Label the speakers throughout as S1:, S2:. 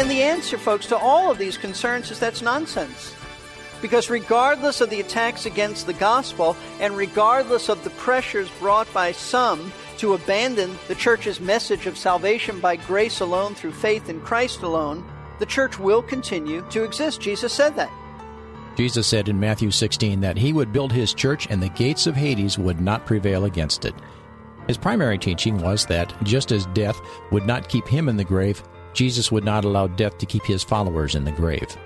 S1: And the answer, folks, to all of these concerns is that's nonsense. Because regardless of the attacks against the gospel, and regardless of the pressures brought by some to abandon the church's message of salvation by grace alone through faith in Christ alone, the church will continue to exist. Jesus said that.
S2: Jesus said in Matthew 16 that he would build his church and the gates of Hades would not prevail against it. His primary teaching was that just as death would not keep him in the grave, Jesus would not allow death to keep his followers in the grave.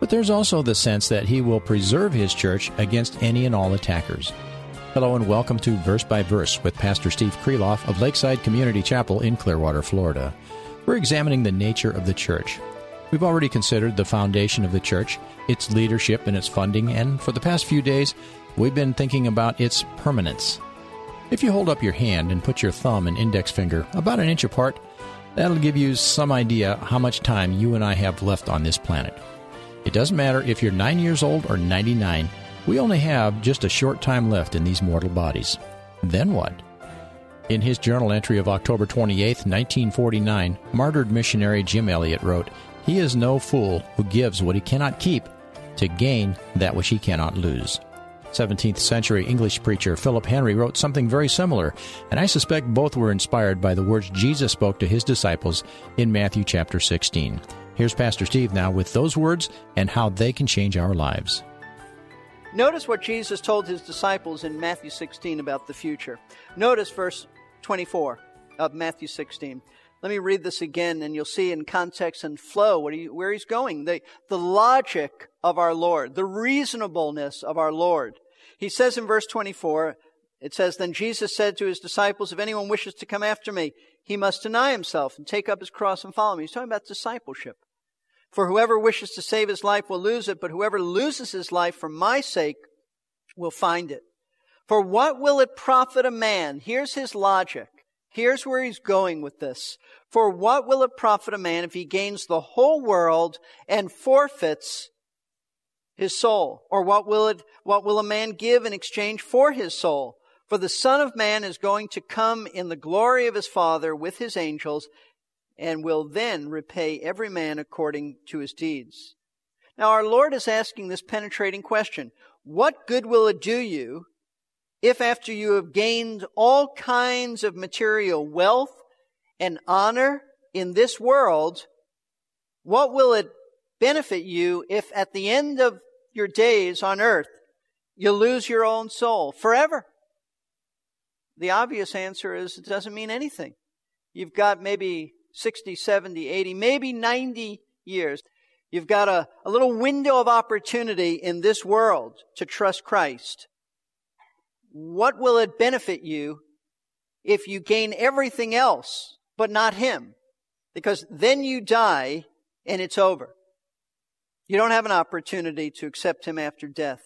S2: But there's also the sense that he will preserve his church against any and all attackers. Hello and welcome to Verse by Verse with Pastor Steve Kreloff of Lakeside Community Chapel in Clearwater, Florida. We're examining the nature of the church. We've already considered the foundation of the church, its leadership and its funding, and for the past few days, we've been thinking about its permanence. If you hold up your hand and put your thumb and index finger about an inch apart, That'll give you some idea how much time you and I have left on this planet. It doesn't matter if you're 9 years old or 99, we only have just a short time left in these mortal bodies. Then what? In his journal entry of October 28, 1949, martyred missionary Jim Elliot wrote, He is no fool who gives what he cannot keep to gain that which he cannot lose. 17th century English preacher Philip Henry wrote something very similar, and I suspect both were inspired by the words Jesus spoke to his disciples in Matthew chapter 16. Here's Pastor Steve now with those words and how they can change our lives.
S1: Notice what Jesus told his disciples in Matthew 16 about the future. Notice verse 24 of Matthew 16. Let me read this again and you'll see in context and flow he, where he's going. The, the logic of our Lord, the reasonableness of our Lord. He says in verse 24, it says, Then Jesus said to his disciples, If anyone wishes to come after me, he must deny himself and take up his cross and follow me. He's talking about discipleship. For whoever wishes to save his life will lose it, but whoever loses his life for my sake will find it. For what will it profit a man? Here's his logic. Here's where he's going with this. For what will it profit a man if he gains the whole world and forfeits his soul? Or what will it, what will a man give in exchange for his soul? For the Son of Man is going to come in the glory of his Father with his angels and will then repay every man according to his deeds. Now our Lord is asking this penetrating question. What good will it do you if after you have gained all kinds of material wealth and honor in this world, what will it benefit you if at the end of your days on earth you lose your own soul forever? The obvious answer is it doesn't mean anything. You've got maybe 60, 70, 80, maybe 90 years. You've got a, a little window of opportunity in this world to trust Christ what will it benefit you if you gain everything else but not Him? Because then you die and it's over. You don't have an opportunity to accept Him after death.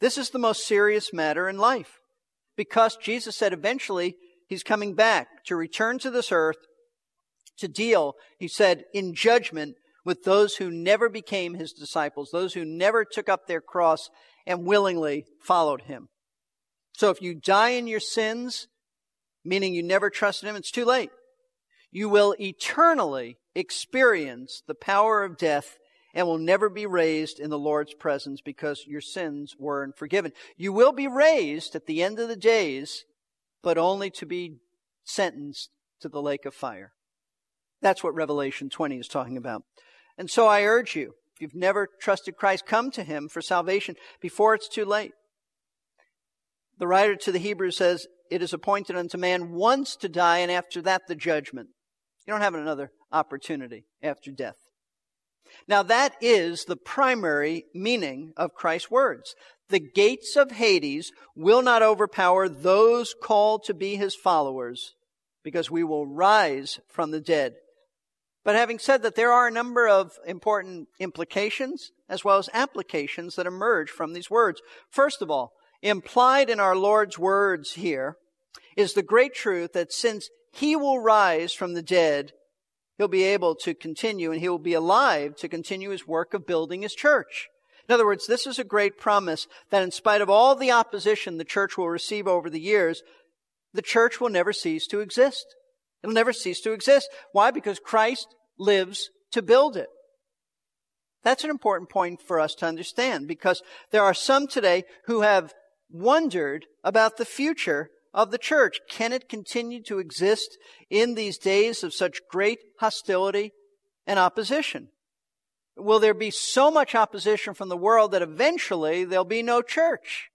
S1: This is the most serious matter in life. Because Jesus said eventually He's coming back to return to this earth to deal, He said, in judgment with those who never became His disciples, those who never took up their cross and willingly followed Him. So if you die in your sins, meaning you never trusted Him, it's too late. You will eternally experience the power of death and will never be raised in the Lord's presence because your sins weren't forgiven. You will be raised at the end of the days, but only to be sentenced to the lake of fire. That's what Revelation 20 is talking about. And so I urge you, if you've never trusted Christ, come to Him for salvation before it's too late. The writer to the Hebrews says, It is appointed unto man once to die, and after that the judgment. You don't have another opportunity after death. Now that is the primary meaning of Christ's words. The gates of Hades will not overpower those called to be his followers because we will rise from the dead. But having said that, there are a number of important implications as well as applications that emerge from these words. First of all, implied in our Lord's words here is the great truth that since he will rise from the dead, he'll be able to continue and he will be alive to continue his work of building his church. In other words, this is a great promise that in spite of all the opposition the church will receive over the years, the church will never cease to exist. It'll never cease to exist. Why? Because Christ lives to build it. That's an important point for us to understand because there are some today who have wondered about the future of the church. Can it continue to exist in these days of such great hostility and opposition? Will there be so much opposition from the world that eventually there'll be no church?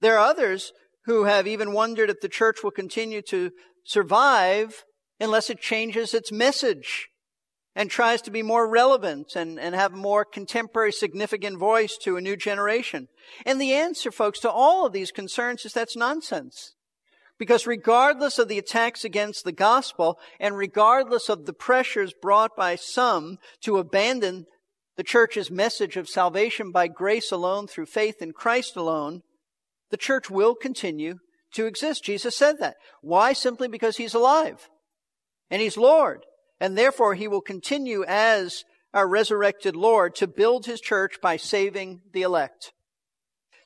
S1: There are others who have even wondered if the church will continue to survive unless it changes its message and tries to be more relevant and, and have more contemporary significant voice to a new generation. And the answer, folks, to all of these concerns is that's nonsense. Because regardless of the attacks against the gospel and regardless of the pressures brought by some to abandon the church's message of salvation by grace alone through faith in Christ alone, the church will continue to exist. Jesus said that. Why? Simply because he's alive and he's Lord and therefore he will continue as our resurrected Lord to build his church by saving the elect.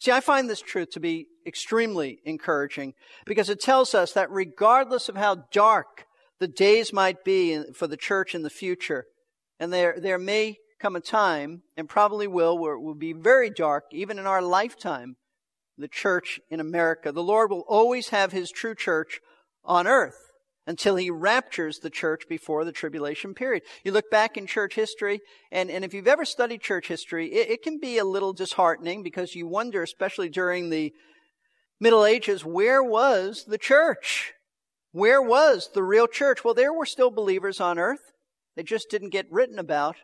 S1: See, I find this truth to be extremely encouraging because it tells us that regardless of how dark the days might be for the church in the future, and there, there may come a time, and probably will, where it will be very dark, even in our lifetime, the church in America. The Lord will always have his true church on earth until he raptures the church before the tribulation period. You look back in church history, and, and if you've ever studied church history, it, it can be a little disheartening because you wonder, especially during the Middle Ages, where was the church? Where was the real church? Well, there were still believers on earth. They just didn't get written about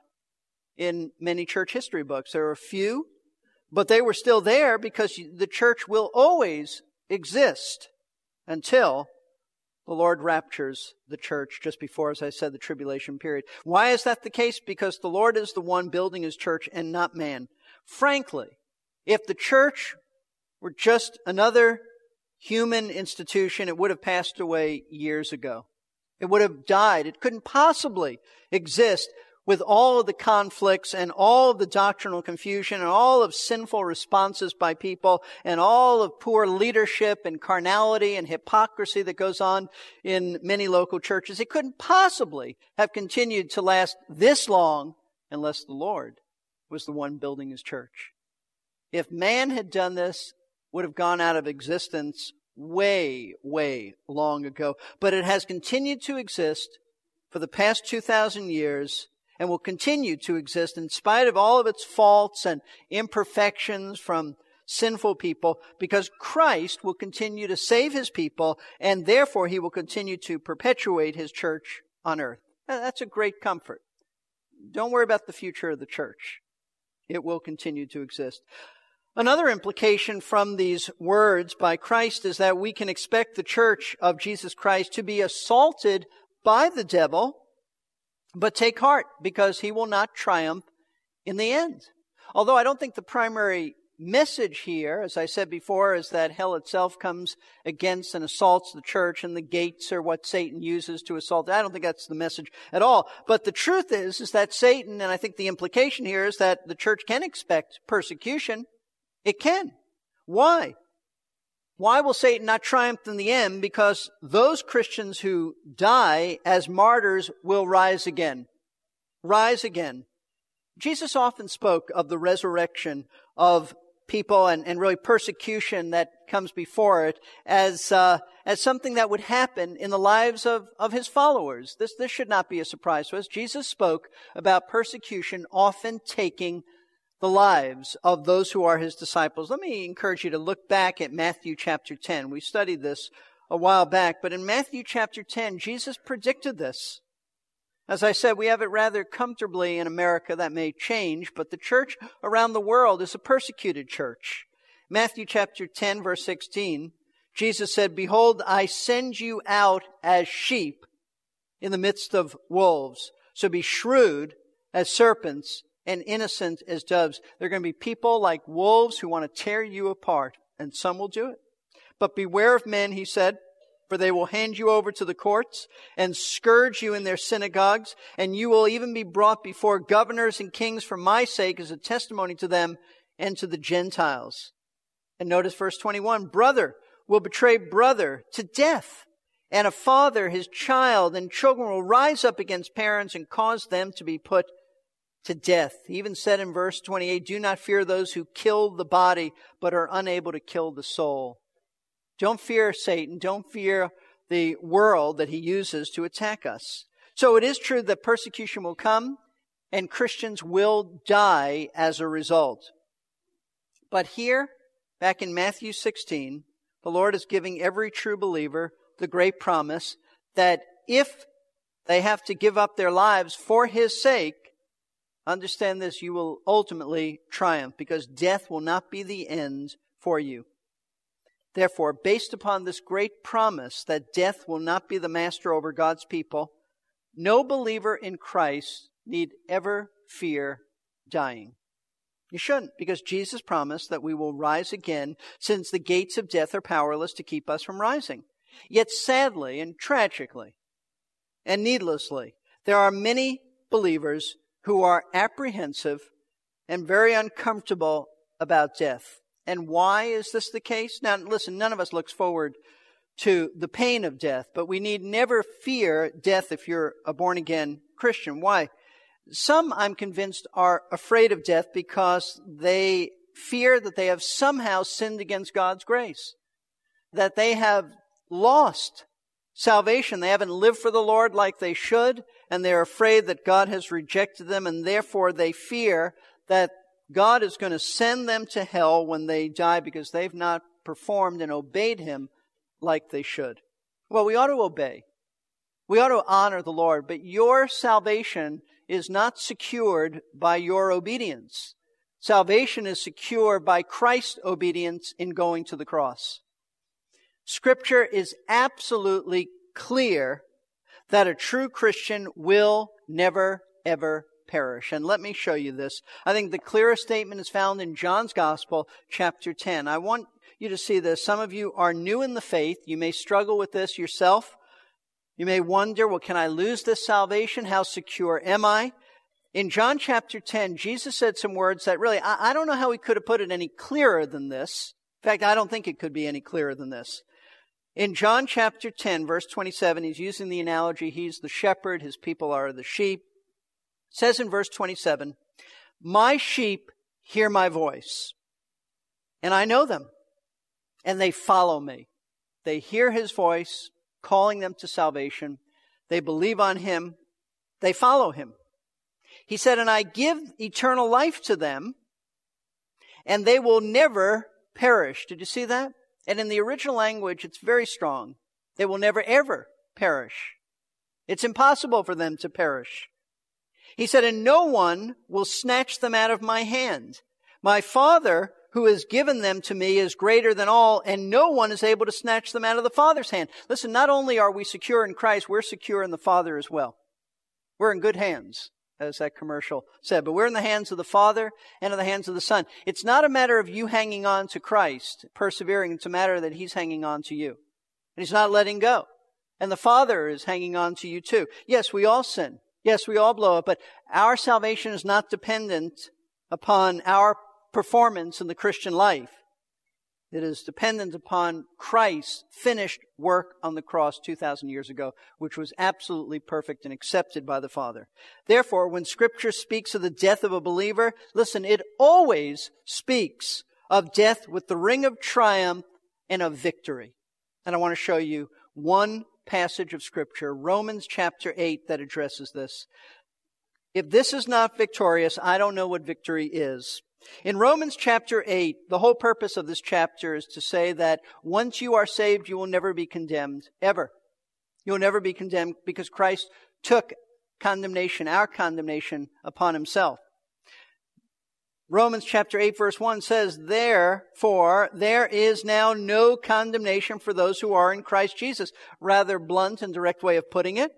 S1: in many church history books. There were a few, but they were still there because the church will always exist until the Lord raptures the church just before, as I said, the tribulation period. Why is that the case? Because the Lord is the one building his church and not man. Frankly, if the church were just another human institution, it would have passed away years ago. It would have died. It couldn't possibly exist with all of the conflicts and all of the doctrinal confusion and all of sinful responses by people and all of poor leadership and carnality and hypocrisy that goes on in many local churches, it couldn't possibly have continued to last this long unless the Lord was the one building his church. If man had done this, would have gone out of existence way, way long ago. But it has continued to exist for the past 2,000 years and will continue to exist in spite of all of its faults and imperfections from sinful people because Christ will continue to save his people and therefore he will continue to perpetuate his church on earth. That's a great comfort. Don't worry about the future of the church. It will continue to exist. Another implication from these words by Christ is that we can expect the church of Jesus Christ to be assaulted by the devil but take heart, because he will not triumph in the end. Although I don't think the primary message here, as I said before, is that hell itself comes against and assaults the church and the gates are what Satan uses to assault. I don't think that's the message at all. But the truth is, is that Satan, and I think the implication here is that the church can expect persecution. It can. Why? Why will Satan not triumph in the end? Because those Christians who die as martyrs will rise again. Rise again. Jesus often spoke of the resurrection of people and, and really persecution that comes before it as uh, as something that would happen in the lives of, of his followers. This this should not be a surprise to us. Jesus spoke about persecution often taking the lives of those who are his disciples. Let me encourage you to look back at Matthew chapter 10. We studied this a while back, but in Matthew chapter 10, Jesus predicted this. As I said, we have it rather comfortably in America. That may change, but the church around the world is a persecuted church. Matthew chapter 10 verse 16, Jesus said, Behold, I send you out as sheep in the midst of wolves. So be shrewd as serpents and innocent as doves. There are going to be people like wolves who want to tear you apart, and some will do it. But beware of men, he said, for they will hand you over to the courts and scourge you in their synagogues, and you will even be brought before governors and kings for my sake as a testimony to them and to the Gentiles. And notice verse 21, brother will betray brother to death, and a father his child, and children will rise up against parents and cause them to be put to death. He even said in verse 28, do not fear those who kill the body, but are unable to kill the soul. Don't fear Satan. Don't fear the world that he uses to attack us. So it is true that persecution will come and Christians will die as a result. But here, back in Matthew 16, the Lord is giving every true believer the great promise that if they have to give up their lives for His sake, understand this, you will ultimately triumph because death will not be the end for you. Therefore, based upon this great promise that death will not be the master over God's people, no believer in Christ need ever fear dying. You shouldn't, because Jesus promised that we will rise again, since the gates of death are powerless to keep us from rising. Yet sadly and tragically and needlessly, there are many believers who are apprehensive and very uncomfortable about death. And why is this the case? Now, listen, none of us looks forward to the pain of death, but we need never fear death if you're a born again Christian. Why? Some, I'm convinced, are afraid of death because they fear that they have somehow sinned against God's grace, that they have lost salvation. They haven't lived for the Lord like they should, and they're afraid that God has rejected them, and therefore they fear that God is going to send them to hell when they die because they've not performed and obeyed Him like they should. Well, we ought to obey. We ought to honor the Lord, but your salvation is not secured by your obedience. Salvation is secured by Christ's obedience in going to the cross. Scripture is absolutely clear that a true Christian will never, ever perish. And let me show you this. I think the clearest statement is found in John's Gospel, chapter 10. I want you to see this. Some of you are new in the faith. You may struggle with this yourself. You may wonder, well, can I lose this salvation? How secure am I? In John chapter 10, Jesus said some words that really, I, I don't know how he could have put it any clearer than this. In fact, I don't think it could be any clearer than this. In John chapter 10, verse 27, he's using the analogy, he's the shepherd, his people are the sheep says in verse 27, My sheep hear my voice, and I know them, and they follow me. They hear his voice calling them to salvation. They believe on him. They follow him. He said, And I give eternal life to them, and they will never perish. Did you see that? And in the original language, it's very strong. They will never ever perish. It's impossible for them to perish. He said, and no one will snatch them out of my hand. My Father who has given them to me is greater than all, and no one is able to snatch them out of the Father's hand. Listen, not only are we secure in Christ, we're secure in the Father as well. We're in good hands, as that commercial said, but we're in the hands of the Father and in the hands of the Son. It's not a matter of you hanging on to Christ, persevering. It's a matter that He's hanging on to you. And He's not letting go. And the Father is hanging on to you too. Yes, we all sin. Yes, we all blow it, but our salvation is not dependent upon our performance in the Christian life. It is dependent upon Christ's finished work on the cross 2,000 years ago, which was absolutely perfect and accepted by the Father. Therefore, when Scripture speaks of the death of a believer, listen, it always speaks of death with the ring of triumph and of victory. And I want to show you one passage of Scripture, Romans chapter 8, that addresses this. If this is not victorious, I don't know what victory is. In Romans chapter 8, the whole purpose of this chapter is to say that once you are saved, you will never be condemned, ever. You will never be condemned because Christ took condemnation, our condemnation, upon himself. Romans chapter 8 verse 1 says, Therefore, there is now no condemnation for those who are in Christ Jesus. Rather blunt and direct way of putting it.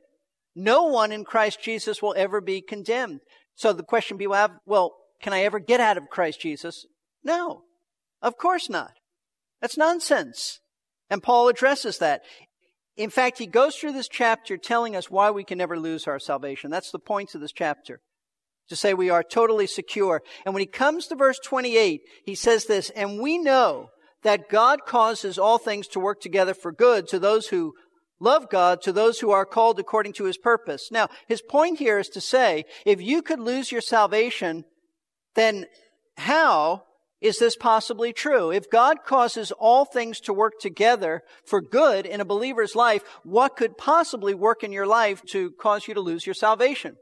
S1: No one in Christ Jesus will ever be condemned. So the question people have, well, can I ever get out of Christ Jesus? No. Of course not. That's nonsense. And Paul addresses that. In fact, he goes through this chapter telling us why we can never lose our salvation. That's the point of this chapter. To say we are totally secure. And when he comes to verse 28, he says this, and we know that God causes all things to work together for good to those who love God, to those who are called according to his purpose. Now, his point here is to say, if you could lose your salvation, then how is this possibly true? If God causes all things to work together for good in a believer's life, what could possibly work in your life to cause you to lose your salvation?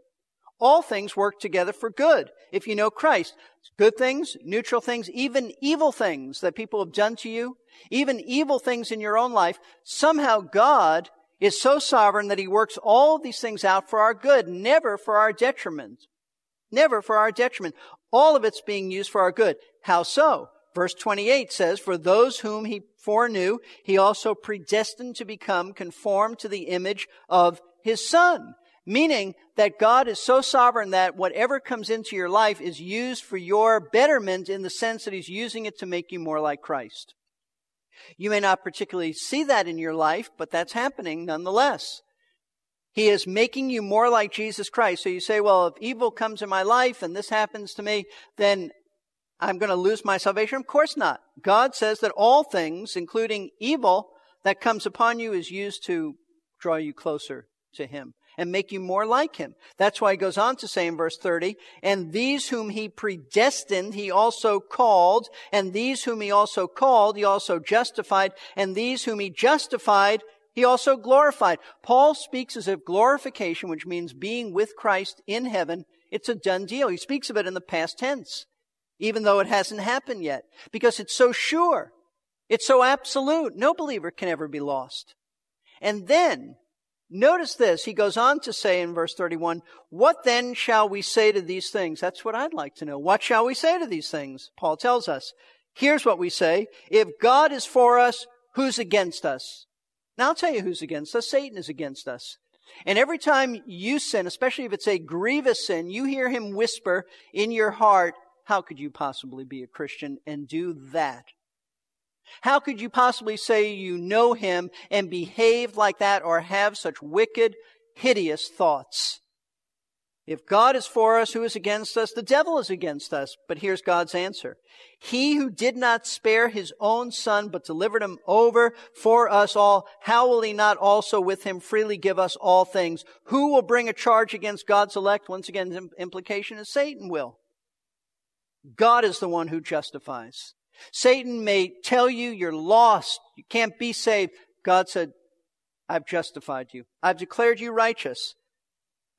S1: All things work together for good if you know Christ. Good things, neutral things, even evil things that people have done to you, even evil things in your own life. Somehow God is so sovereign that he works all these things out for our good, never for our detriment. Never for our detriment. All of it's being used for our good. How so? Verse 28 says, For those whom he foreknew, he also predestined to become conformed to the image of his son. Meaning that God is so sovereign that whatever comes into your life is used for your betterment in the sense that he's using it to make you more like Christ. You may not particularly see that in your life, but that's happening nonetheless. He is making you more like Jesus Christ. So you say, well, if evil comes in my life and this happens to me, then I'm going to lose my salvation? Of course not. God says that all things, including evil that comes upon you, is used to draw you closer to Him and make you more like Him. That's why He goes on to say in verse 30, and these whom He predestined, He also called, and these whom He also called, He also justified, and these whom He justified, he also glorified. Paul speaks as if glorification, which means being with Christ in heaven, it's a done deal. He speaks of it in the past tense, even though it hasn't happened yet, because it's so sure. It's so absolute. No believer can ever be lost. And then, notice this. He goes on to say in verse 31, what then shall we say to these things? That's what I'd like to know. What shall we say to these things? Paul tells us. Here's what we say. If God is for us, who's against us? Now I'll tell you who's against us. Satan is against us. And every time you sin, especially if it's a grievous sin, you hear him whisper in your heart, how could you possibly be a Christian and do that? How could you possibly say you know him and behave like that or have such wicked, hideous thoughts? If God is for us, who is against us? The devil is against us. But here's God's answer. He who did not spare his own son, but delivered him over for us all, how will he not also with him freely give us all things? Who will bring a charge against God's elect? Once again, the implication is Satan will. God is the one who justifies. Satan may tell you you're lost. You can't be saved. God said, I've justified you. I've declared you righteous.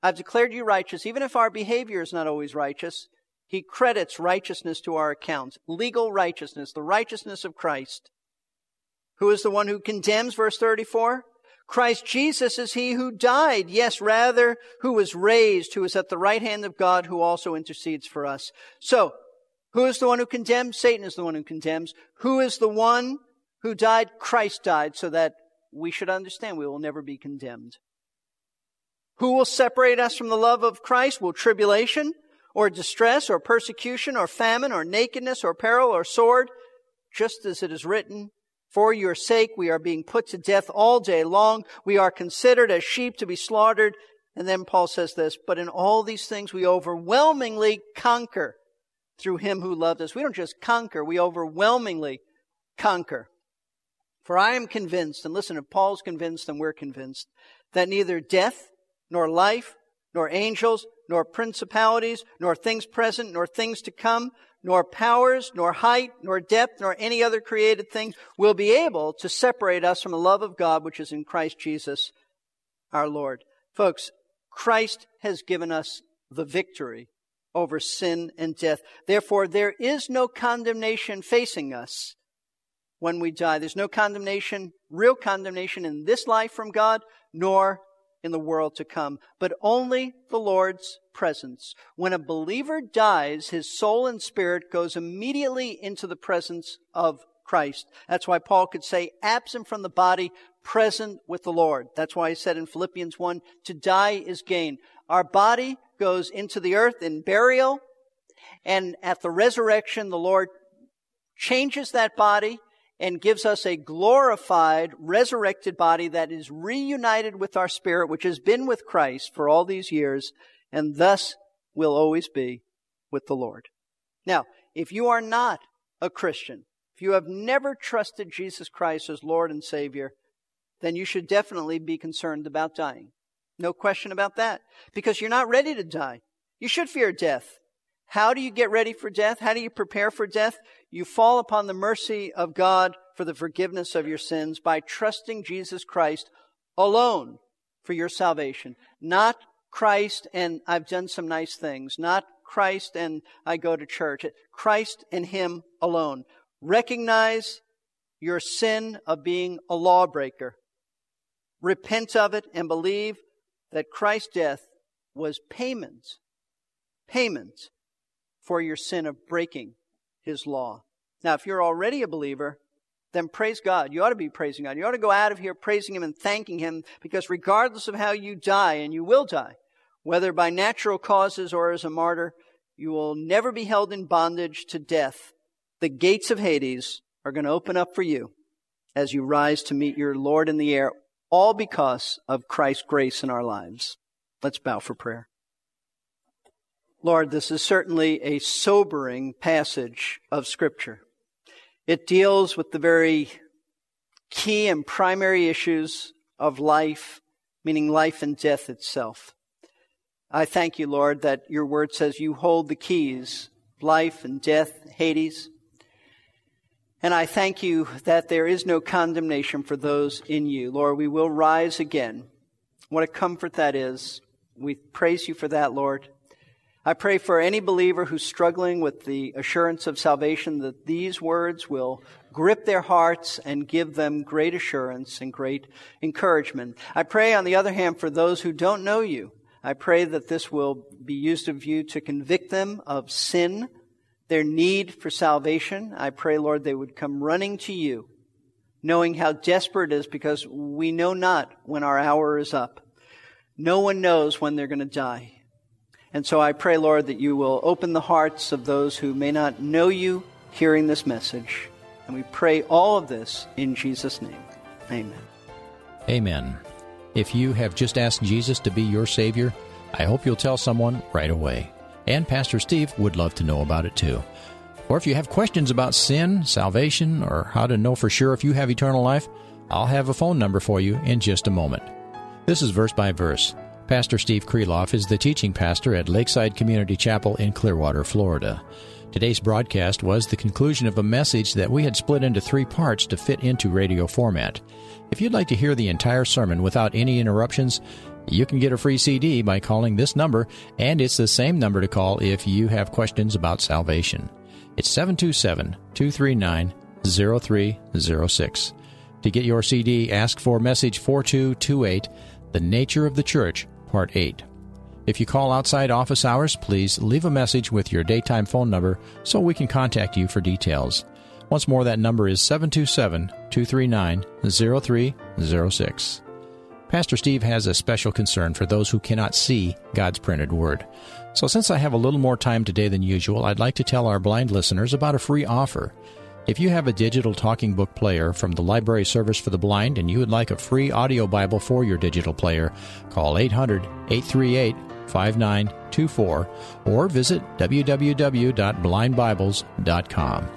S1: I've declared you righteous, even if our behavior is not always righteous. He credits righteousness to our accounts. Legal righteousness, the righteousness of Christ. Who is the one who condemns, verse 34? Christ Jesus is he who died, yes, rather, who was raised, who is at the right hand of God, who also intercedes for us. So, who is the one who condemns? Satan is the one who condemns. Who is the one who died? Christ died, so that we should understand we will never be condemned. Who will separate us from the love of Christ? Will tribulation or distress or persecution or famine or nakedness or peril or sword? Just as it is written, for your sake we are being put to death all day long. We are considered as sheep to be slaughtered. And then Paul says this, but in all these things we overwhelmingly conquer through him who loved us. We don't just conquer, we overwhelmingly conquer. For I am convinced, and listen, if Paul's convinced, then we're convinced, that neither death, nor life, nor angels, nor principalities, nor things present, nor things to come, nor powers, nor height, nor depth, nor any other created thing will be able to separate us from the love of God which is in Christ Jesus our Lord. Folks, Christ has given us the victory over sin and death. Therefore, there is no condemnation facing us when we die. There's no condemnation, real condemnation in this life from God, nor in the world to come, but only the Lord's presence. When a believer dies, his soul and spirit goes immediately into the presence of Christ. That's why Paul could say, absent from the body, present with the Lord. That's why he said in Philippians 1, to die is gain. Our body goes into the earth in burial, and at the resurrection, the Lord changes that body and gives us a glorified, resurrected body that is reunited with our spirit, which has been with Christ for all these years, and thus will always be with the Lord. Now, if you are not a Christian, if you have never trusted Jesus Christ as Lord and Savior, then you should definitely be concerned about dying. No question about that. Because you're not ready to die. You should fear death. How do you get ready for death? How do you prepare for death? You fall upon the mercy of God for the forgiveness of your sins by trusting Jesus Christ alone for your salvation. Not Christ and I've done some nice things. Not Christ and I go to church. Christ and Him alone. Recognize your sin of being a lawbreaker. Repent of it and believe that Christ's death was payment, payment for your sin of breaking his law. Now, if you're already a believer, then praise God. You ought to be praising God. You ought to go out of here praising Him and thanking Him because regardless of how you die, and you will die, whether by natural causes or as a martyr, you will never be held in bondage to death. The gates of Hades are going to open up for you as you rise to meet your Lord in the air, all because of Christ's grace in our lives. Let's bow for prayer. Lord, this is certainly a sobering passage of Scripture. It deals with the very key and primary issues of life, meaning life and death itself. I thank you, Lord, that your word says you hold the keys, of life and death, Hades. And I thank you that there is no condemnation for those in you. Lord, we will rise again. What a comfort that is. We praise you for that, Lord. I pray for any believer who's struggling with the assurance of salvation that these words will grip their hearts and give them great assurance and great encouragement. I pray, on the other hand, for those who don't know you. I pray that this will be used of you to convict them of sin, their need for salvation. I pray, Lord, they would come running to you, knowing how desperate it is because we know not when our hour is up. No one knows when they're going to die. And so I pray, Lord, that you will open the hearts of those who may not know you hearing this message. And we pray all of this in Jesus' name. Amen.
S2: Amen. If you have just asked Jesus to be your Savior, I hope you'll tell someone right away. And Pastor Steve would love to know about it too. Or if you have questions about sin, salvation, or how to know for sure if you have eternal life, I'll have a phone number for you in just a moment. This is verse by verse. Pastor Steve Kreloff is the teaching pastor at Lakeside Community Chapel in Clearwater, Florida. Today's broadcast was the conclusion of a message that we had split into three parts to fit into radio format. If you'd like to hear the entire sermon without any interruptions, you can get a free CD by calling this number, and it's the same number to call if you have questions about salvation. It's 727 239 0306. To get your CD, ask for message 4228, The Nature of the Church Part 8. If you call outside office hours, please leave a message with your daytime phone number so we can contact you for details. Once more, that number is 727 239 0306. Pastor Steve has a special concern for those who cannot see God's printed word. So, since I have a little more time today than usual, I'd like to tell our blind listeners about a free offer. If you have a digital talking book player from the Library Service for the Blind and you would like a free audio Bible for your digital player, call 800 838 5924 or visit www.blindbibles.com.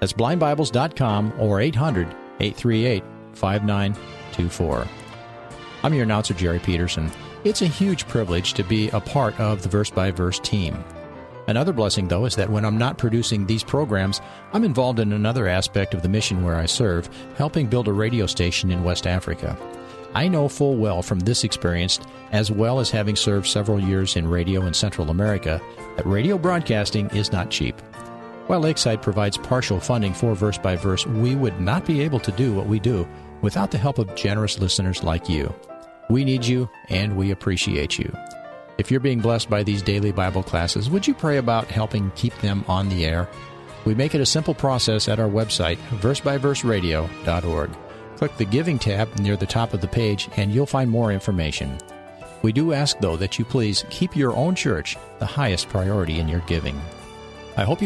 S2: That's blindbibles.com or 800 838 5924. I'm your announcer, Jerry Peterson. It's a huge privilege to be a part of the Verse by Verse team. Another blessing, though, is that when I'm not producing these programs, I'm involved in another aspect of the mission where I serve, helping build a radio station in West Africa. I know full well from this experience, as well as having served several years in radio in Central America, that radio broadcasting is not cheap. While Lakeside provides partial funding for Verse by Verse, we would not be able to do what we do without the help of generous listeners like you. We need you, and we appreciate you. If you're being blessed by these daily Bible classes, would you pray about helping keep them on the air? We make it a simple process at our website, versebyverseradio.org. Click the Giving tab near the top of the page and you'll find more information. We do ask, though, that you please keep your own church the highest priority in your giving. I hope you